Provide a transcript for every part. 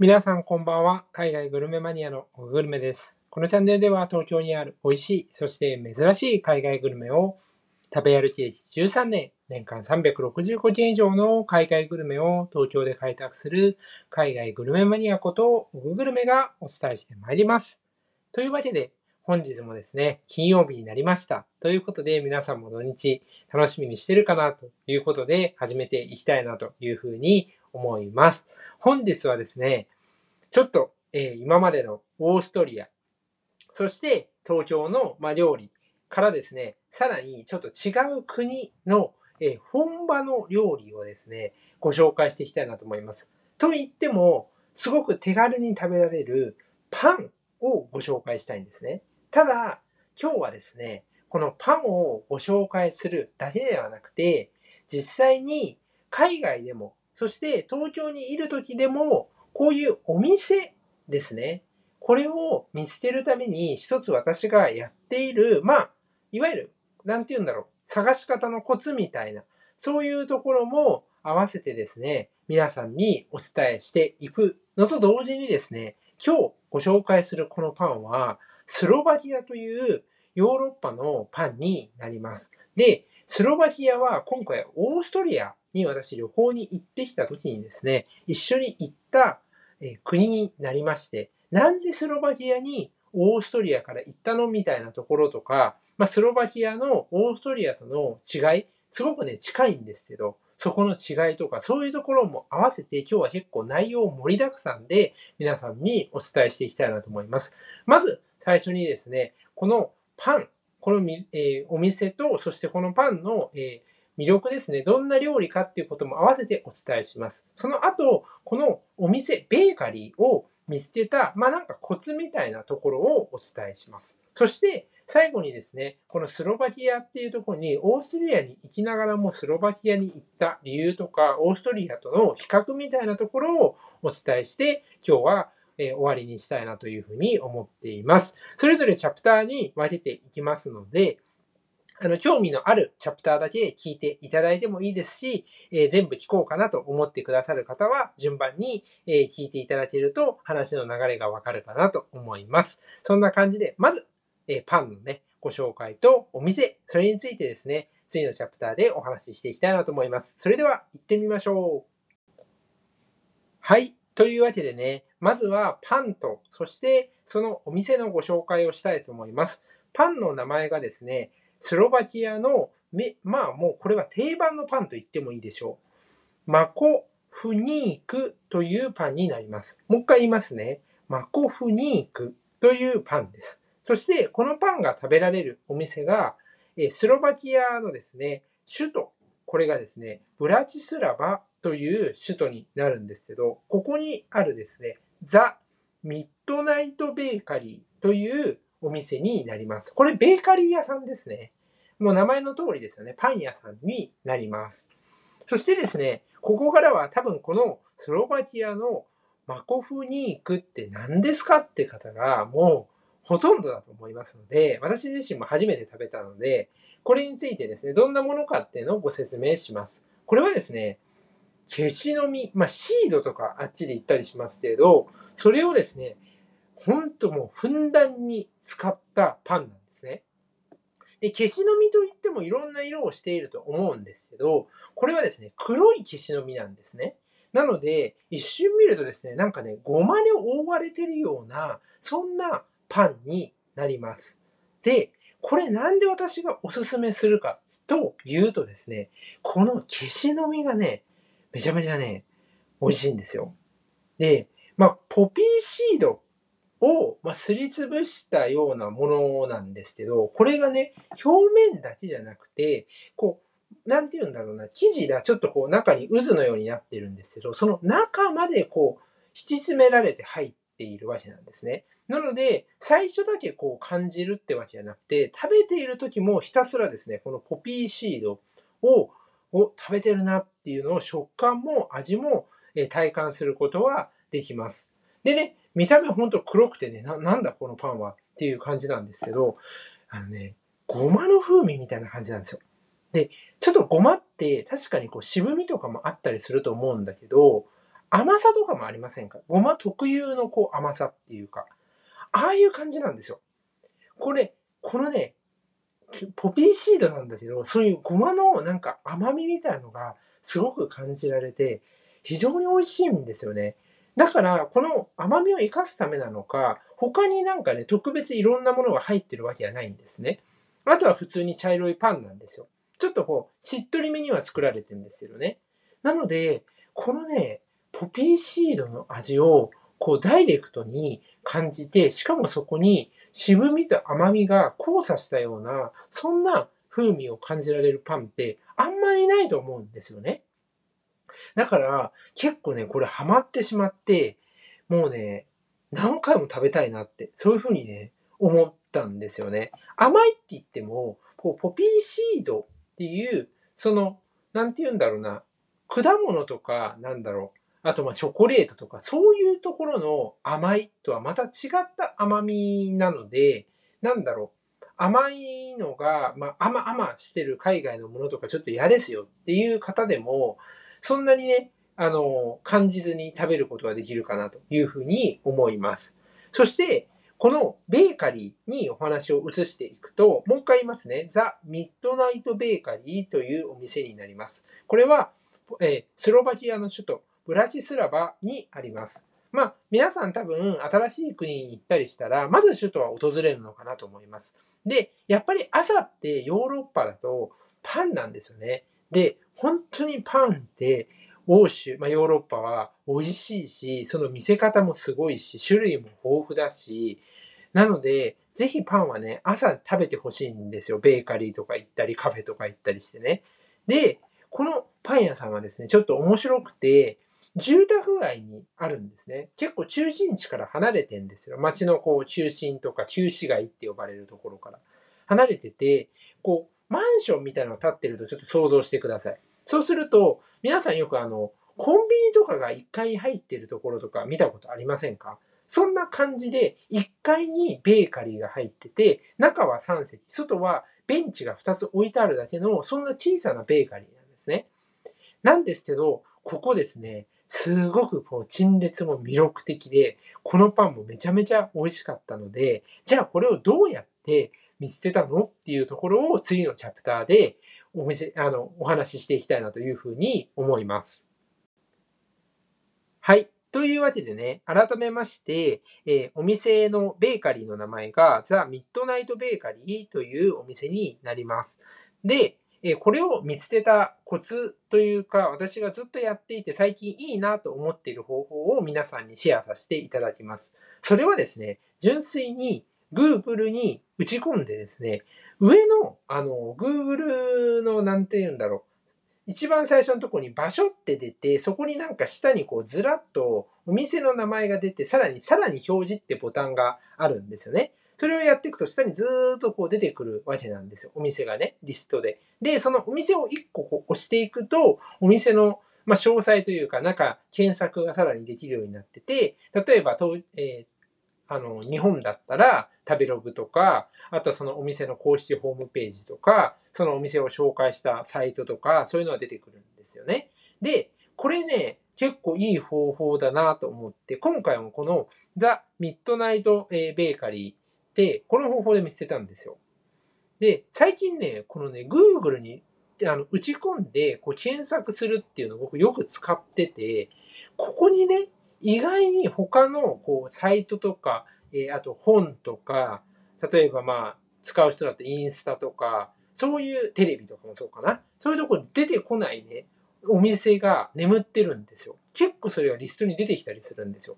皆さんこんばんは。海外グルメマニアのグルメです。このチャンネルでは東京にある美味しい、そして珍しい海外グルメを食べ歩き歴13年、年間365件以上の海外グルメを東京で開拓する海外グルメマニアことオググルメがお伝えしてまいります。というわけで本日もですね、金曜日になりました。ということで皆さんも土日楽しみにしてるかなということで始めていきたいなというふうに思います。本日はですね、ちょっと、えー、今までのオーストリア、そして東京の、ま料理からですね、さらにちょっと違う国の、えー、本場の料理をですね、ご紹介していきたいなと思います。と言っても、すごく手軽に食べられるパンをご紹介したいんですね。ただ、今日はですね、このパンをご紹介するだけではなくて、実際に海外でもそして東京にいる時でも、こういうお店ですね。これを見つけるために一つ私がやっている、まあ、いわゆる、なんて言うんだろう、探し方のコツみたいな、そういうところも合わせてですね、皆さんにお伝えしていくのと同時にですね、今日ご紹介するこのパンは、スロバキアというヨーロッパのパンになります。で、スロバキアは今回オーストリアに私旅行に行ってきた時にですね、一緒に行った国になりまして、なんでスロバキアにオーストリアから行ったのみたいなところとか、まあ、スロバキアのオーストリアとの違い、すごくね、近いんですけど、そこの違いとか、そういうところも合わせて今日は結構内容盛りだくさんで皆さんにお伝えしていきたいなと思います。まず最初にですね、このパン、この、えー、お店と、そしてこのパンの、えー魅力ですね。どんな料理かっていうことも合わせてお伝えします。その後、このお店、ベーカリーを見つけた、まあなんかコツみたいなところをお伝えします。そして、最後にですね、このスロバキアっていうところに、オーストリアに行きながらもスロバキアに行った理由とか、オーストリアとの比較みたいなところをお伝えして、今日はえ終わりにしたいなというふうに思っています。それぞれチャプターに分けていきますので、あの、興味のあるチャプターだけ聞いていただいてもいいですし、えー、全部聞こうかなと思ってくださる方は、順番に、えー、聞いていただけると話の流れがわかるかなと思います。そんな感じで、まず、えー、パンのね、ご紹介とお店、それについてですね、次のチャプターでお話ししていきたいなと思います。それでは、行ってみましょう。はい。というわけでね、まずはパンと、そしてそのお店のご紹介をしたいと思います。パンの名前がですね、スロバキアの、まあもうこれは定番のパンと言ってもいいでしょう。マコフニークというパンになります。もう一回言いますね。マコフニークというパンです。そしてこのパンが食べられるお店が、スロバキアのですね、首都、これがですね、ブラチスラバという首都になるんですけど、ここにあるですね、ザ・ミッドナイト・ベーカリーというお店になります。これベーカリー屋さんですね。もう名前の通りですよね。パン屋さんになります。そしてですね、ここからは多分このスロバキアのマコフニークって何ですかって方がもうほとんどだと思いますので、私自身も初めて食べたので、これについてですね、どんなものかっていうのをご説明します。これはですね、消しの実、まあシードとかあっちで言ったりしますけど、それをですね、ほんともうふんだんに使ったパンなんですね。で、消しの実といってもいろんな色をしていると思うんですけど、これはですね、黒い消しの実なんですね。なので、一瞬見るとですね、なんかね、ごまで覆われてるような、そんなパンになります。で、これなんで私がおすすめするかというとですね、この消しの実がね、めちゃめちゃね、美味しいんですよ。で、まあ、ポピーシードを、まあ、すりつぶしたようなものなんですけど、これがね、表面だけじゃなくて、こう、なんて言うんだろうな、生地がちょっとこう中に渦のようになってるんですけど、その中までこう、引き詰められて入っているわけなんですね。なので、最初だけこう感じるってわけじゃなくて、食べている時もひたすらですね、このポピーシードをを食べてるなっていうのを食感も味も体感することはできます。でね、見た目ほんと黒くてね、な、なんだこのパンはっていう感じなんですけど、あのね、ごまの風味みたいな感じなんですよ。で、ちょっとごまって確かにこう渋みとかもあったりすると思うんだけど、甘さとかもありませんか？ごま特有のこう甘さっていうか、ああいう感じなんですよ。これ、このね、ポピーシードなんだけど、そういうごまのなんか甘みみたいのがすごく感じられて、非常に美味しいんですよね。だから、この甘みを生かすためなのか、他になんかね、特別いろんなものが入ってるわけじゃないんですね。あとは普通に茶色いパンなんですよ。ちょっとこう、しっとりめには作られてるんですけどね。なので、このね、ポピーシードの味をこうダイレクトに感じて、しかもそこに渋みと甘みが交差したような、そんな風味を感じられるパンってあんまりないと思うんですよね。だから結構ね、これハマってしまって、もうね、何回も食べたいなって、そういう風にね、思ったんですよね。甘いって言っても、こうポピーシードっていう、その、なんて言うんだろうな、果物とか、なんだろう、あとまあチョコレートとか、そういうところの甘いとはまた違った甘みなので、なんだろう、甘いのが、まあ、甘々してる海外のものとかちょっと嫌ですよっていう方でも、そんなにね、あの、感じずに食べることができるかなというふうに思います。そして、このベーカリーにお話を移していくと、もう一回言いますね。ザ・ミッドナイト・ベーカリーというお店になります。これは、えー、スロバキアの首都ブラチスラバにあります。まあ、皆さん多分新しい国に行ったりしたら、まず首都は訪れるのかなと思います。で、やっぱり朝ってヨーロッパだとパンなんですよね。で、本当にパンって欧州、まあ、ヨーロッパは美味しいし、その見せ方もすごいし、種類も豊富だし、なので、ぜひパンはね、朝食べてほしいんですよ。ベーカリーとか行ったり、カフェとか行ったりしてね。で、このパン屋さんはですね、ちょっと面白くて、住宅街にあるんですね。結構中心地から離れてんですよ。街のこう中心とか旧市街って呼ばれるところから離れてて、こう、マンションみたいなのが建ってるとちょっと想像してください。そうすると、皆さんよくあの、コンビニとかが1階入ってるところとか見たことありませんか？そんな感じで、1階にベーカリーが入ってて、中は3席、外はベンチが2つ置いてあるだけの、そんな小さなベーカリーなんですね。なんですけど、ここですね、すごくこう陳列も魅力的で、このパンもめちゃめちゃ美味しかったので、じゃあこれをどうやって見捨てたの？っていうところを次のチャプターでお店、あの、お話ししていきたいなというふうに思います。はい。というわけでね、改めまして、えー、お店のベーカリーの名前がザ・ミッドナイト・ベーカリーというお店になります。で、えこれを見つけたコツというか、私がずっとやっていて最近いいなと思っている方法を皆さんにシェアさせていただきます。それはですね、純粋に Google に打ち込んでですね、上の、あの、Google の、なんて言うんだろう。一番最初のところに場所って出て、そこになんか下にこうずらっとお店の名前が出て、さらにさらに表示ってボタンがあるんですよね。それをやっていくと下にずーっとこう出てくるわけなんですよ。お店がね、リストで。で、そのお店を1個こう押していくと、お店のまあ、詳細というか、なんか検索がさらにできるようになってて、例えば、えー、あの、日本だったら食べログとか、あとそのお店の公式ホームページとか、そのお店を紹介したサイトとか、そういうのが出てくるんですよね。で、これね、結構いい方法だなと思って、今回もこのザ・ミッドナイト・ベーカリーで、この方法で見つけたんですよ。で、最近ね、このね、Google にあの打ち込んでこう検索するっていうのを僕よく使ってて、ここにね、意外に他のこうサイトとか、えー、あと本とか、例えばまあ、使う人だとインスタとか、そういうテレビとかもそうかな。そういうとこに出てこないね、お店が眠ってるんですよ。結構それがリストに出てきたりするんですよ。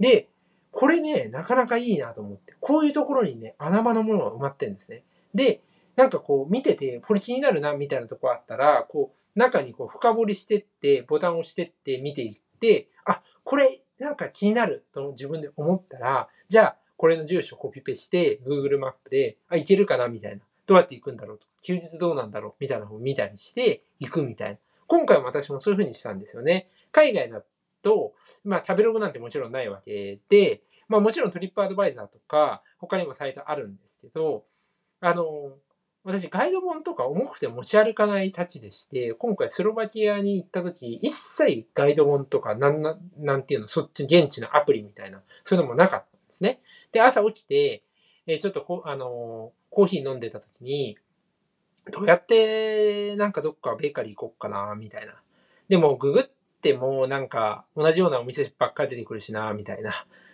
で、これね、なかなかいいなと思って、こういうところにね、穴場のものが埋まってるんですね。で、なんかこう見てて、これ気になるな、みたいなとこあったら、こう、中にこう深掘りしてって、ボタンを押してって見ていって、あ、これなんか気になると自分で思ったら、じゃあ、これの住所コピペして、Google マップで、あ、行けるかなみたいな。どうやって行くんだろうと。休日どうなんだろうみたいなのを見たりして、行くみたいな。今回も私もそういう風にしたんですよね。海外だと、まあ食べログなんてもちろんないわけで、まあもちろんトリップアドバイザーとか、他にもサイトあるんですけど、あの、私ガイド本とか重くて持ち歩かないたちでして、今回スロバキアに行った時、一切ガイド本とか、なんな、なんていうの、そっち現地のアプリみたいな、そういうのもなかったんですね。で、朝起きて、えちょっとこ、あのコーヒー飲んでた時に、どうやって、なんかどっかベーカリー行こっかな、みたいな。でも、ググっても、なんか、同じようなお店ばっかり出てくるしな、みたいな。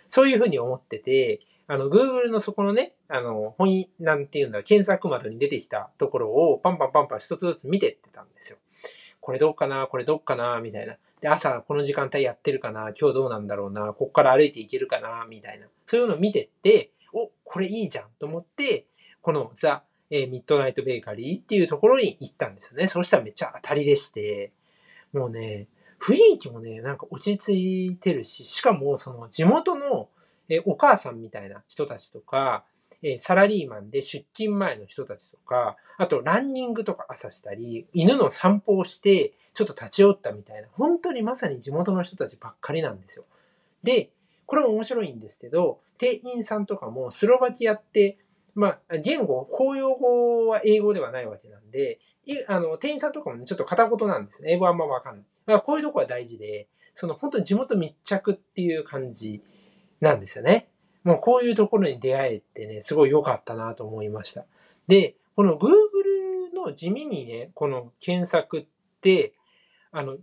そういうふうに思ってて、あの、Google のそこのね、あの、本、なんていうんだ、検索窓に出てきたところをパンパンパンパン一つずつ見てってたんですよ。これどうかなこれどうかなみたいな。で、朝この時間帯やってるかな今日どうなんだろうなこっから歩いていけるかなみたいな。そういうのを見てって、お、これいいじゃんと思って、このザ・えミッドナイトベーカリーっていうところに行ったんですよね。そしたらめっちゃ当たりでして、もうね、雰囲気もね、なんか落ち着いてるし、しかもその地元のえお母さんみたいな人たちとか、えサラリーマンで出勤前の人たちとか、あとランニングとか朝したり、犬の散歩をして、ちょっと立ち寄ったみたいな、本当にまさに地元の人たちばっかりなんですよ。で、これも面白いんですけど、店員さんとかもスロバキアって、まあ、言語、公用語は英語ではないわけなんで、あの、店員さんとかもね、ちょっと片言なんですね。英語あんまわかんない。だからこういうとこは大事で、その本当に地元密着っていう感じなんですよね。もうこういうところに出会えてね、すごい良かったなと思いました。で、この Google の地味にね、この検索って、あの、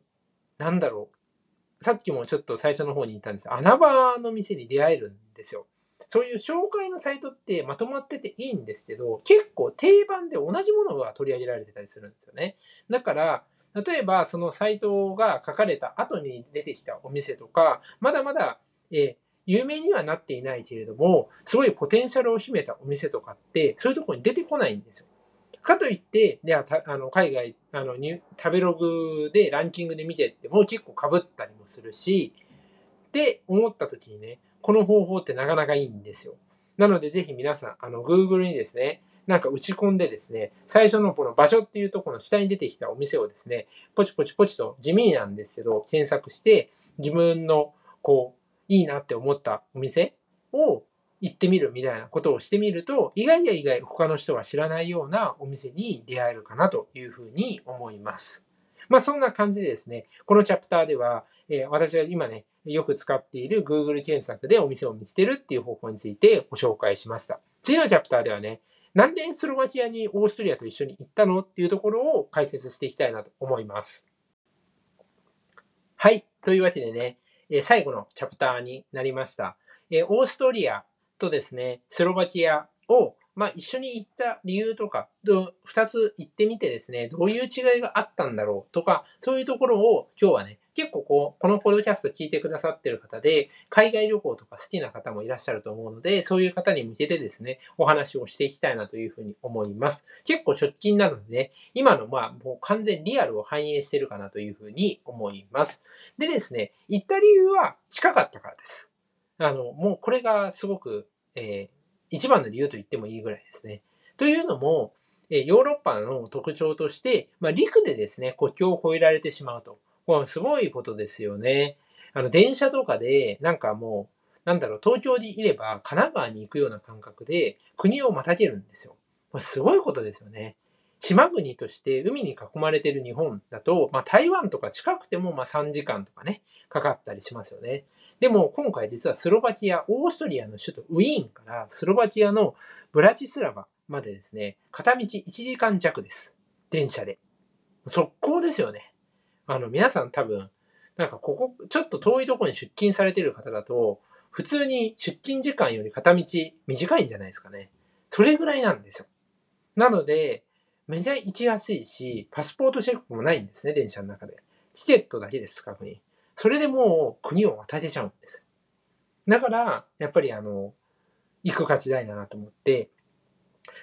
なんだろう。さっきもちょっと最初の方に言ったんです穴場の店に出会えるんですよ。そういう紹介のサイトってまとまってていいんですけど、結構定番で同じものが取り上げられてたりするんですよね。だから、例えばそのサイトが書かれた後に出てきたお店とか、まだまだ、え有名にはなっていないけれども、すごいポテンシャルを秘めたお店とかって、そういうとこに出てこないんですよ。かといって、では、あの、海外、あの、食べログでランキングで見てっても結構被ったりもするし、って思った時にね、この方法ってなかなかいいんですよ。なので、ぜひ皆さん、あの、Google にですね、なんか打ち込んでですね、最初のこの場所っていうところの下に出てきたお店をですね、ポチポチポチと地味なんですけど、検索して、自分のこう、いいなって思ったお店を行ってみるみたいなことをしてみると、意外や意外他の人が知らないようなお店に出会えるかなというふうに思います。まあそんな感じでですね、このチャプターでは、えー、私が今ね、よく使っている Google 検索でお店を見つけるっていう方法についてご紹介しました。次のチャプターではね、なんでスロバキアにオーストリアと一緒に行ったのっていうところを解説していきたいなと思います。はい。というわけでね、え最後のチャプターになりました。えオーストリアとですね、スロバキアを、まあ、一緒に行った理由とか、二つ行ってみてですね、どういう違いがあったんだろうとか、そういうところを今日はね、結構こう、このポッドキャスト聞いてくださってる方で、海外旅行とか好きな方もいらっしゃると思うので、そういう方に向けてですね、お話をしていきたいなというふうに思います。結構直近なのでね、今のまあ、もう完全リアルを反映してるかなというふうに思います。でですね、行った理由は近かったからです。あの、もうこれがすごく、えー、一番の理由と言ってもいいぐらいですね。というのも、ヨーロッパの特徴として、まあ、陸でですね、国境を越えられてしまうと。すごいことですよね。あの、電車とかで、なんかもう、なんだろう、東京にいれば神奈川に行くような感覚で国をまたげるんですよ。これすごいことですよね。島国として海に囲まれてる日本だと、まあ、台湾とか近くてもまあ3時間とかね、かかったりしますよね。でも今回実はスロバキア、オーストリアの首都ウィーンからスロバキアのブラチスラバまでですね、片道1時間弱です。電車で。速攻ですよね。あの、皆さん多分、なんかここ、ちょっと遠いところに出勤されてる方だと、普通に出勤時間より片道短いんじゃないですかね。それぐらいなんですよ。なので、めちゃ行きやすいし、パスポートチェックもないんですね、電車の中で。チケットだけです、確認。それでもう国を渡れちゃうんです。だから、やっぱりあの、行く価値ないなと思って、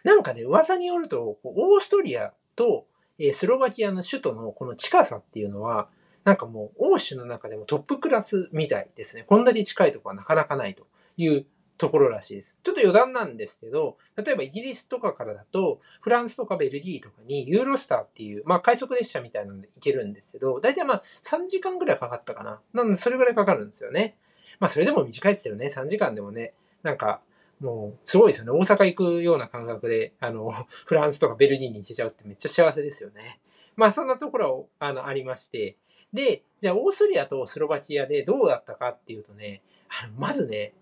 なんかね、噂によると、オーストリアとえスロバキアの首都のこの近さっていうのは、なんかもう欧州の中でもトップクラスみたいですね。こんだけ近いところはなかなかないというところらしいです。ちょっと余談なんですけど、例えばイギリスとかからだと、フランスとかベルギーとかにユーロスターっていう、まあ快速列車みたいなので行けるんですけど、だいたいまあ3時間ぐらいかかったかな。なのでそれぐらいかかるんですよね。まあそれでも短いですよね。3時間でもね、なんかもう、すごいですよね。大阪行くような感覚で、あの、フランスとかベルギーに行けちゃうってめっちゃ幸せですよね。まあ、そんなところを、あの、ありまして。で、じゃあ、オーストリアとスロバキアでどうだったかっていうとね、あのまずね、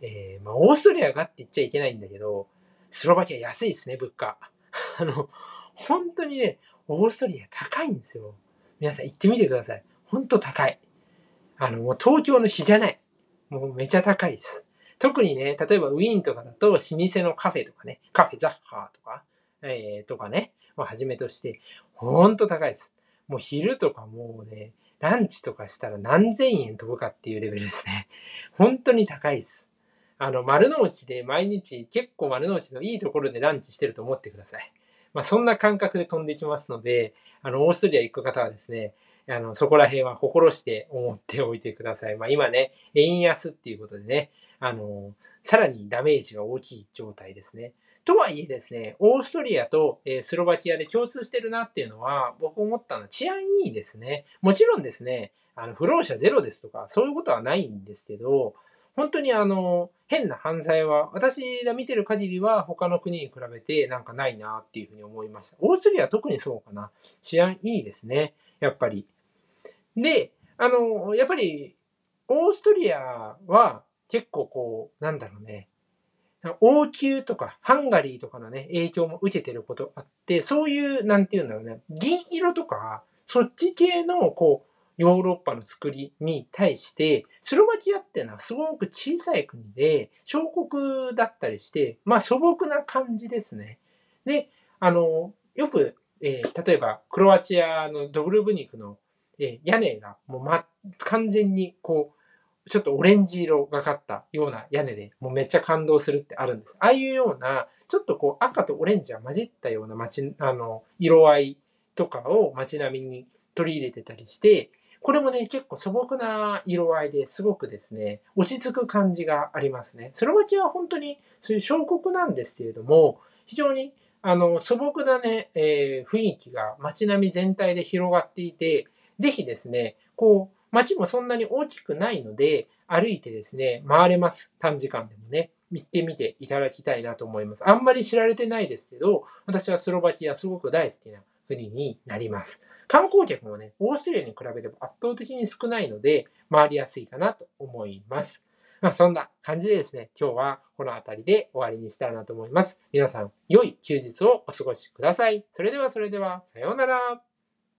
えー、まあ、オーストリアがって言っちゃいけないんだけど、スロバキア安いですね、物価。あの、本当にね、オーストリア高いんですよ。皆さん行ってみてください。本当高い。あの、もう東京の日じゃない。もうめちゃ高いです。特にね、例えばウィーンとかだと老舗のカフェとかね、カフェザッハーとか、えー、とかね、まあ、はじめとして、ほんと高いです。もう昼とかもうね、ランチとかしたら何千円飛ぶかっていうレベルですね。本当に高いです。あの、丸の内で毎日結構丸の内のいいところでランチしてると思ってください。まあ、そんな感覚で飛んできますので、あの、オーストリア行く方はですね、あの、そこら辺は心して思っておいてください。まあ、今ね、円安っていうことでね、あの、さらにダメージが大きい状態ですね。とはいえですね、オーストリアとスロバキアで共通してるなっていうのは、僕思ったのは治安いいですね。もちろんですね、あの不老者ゼロですとか、そういうことはないんですけど、本当にあの、変な犯罪は、私が見てる限りは他の国に比べてなんかないなっていうふうに思いました。オーストリアは特にそうかな。治安いいですね。やっぱり。で、あの、やっぱり、オーストリアは結構こう、なんだろうね、王宮とかハンガリーとかのね、影響も受けてることあって、そういう、なんていうんだろうね、銀色とか、そっち系の、こう、ヨーロッパの作りに対して、スロバキアっていうのはすごく小さい国で、小国だったりして、まあ素朴な感じですね。で、あの、よく、えー、例えば、クロアチアのドブルブニクの、えー、屋根がもう、ま、完全にこう、ちょっとオレンジ色がかったような屋根でもうめっちゃ感動するってあるんです。ああいうような、ちょっとこう赤とオレンジが混じったような街、あの、色合いとかを街並みに取り入れてたりして、これもね、結構素朴な色合いですごくですね、落ち着く感じがありますね。スロバキアは本当にそういう小国なんですけれども、非常にあの素朴なね、えー、雰囲気が街並み全体で広がっていて、ぜひですね、こう、街もそんなに大きくないので、歩いてですね、回れます。短時間でもね。行ってみていただきたいなと思います。あんまり知られてないですけど、私はスロバキアすごく大好きな国になります。観光客もね、オーストリアに比べれば圧倒的に少ないので、回りやすいかなと思います。まあ、そんな感じでですね、今日はこの辺りで終わりにしたいなと思います。皆さん、良い休日をお過ごしください。それではそれでは、さようなら。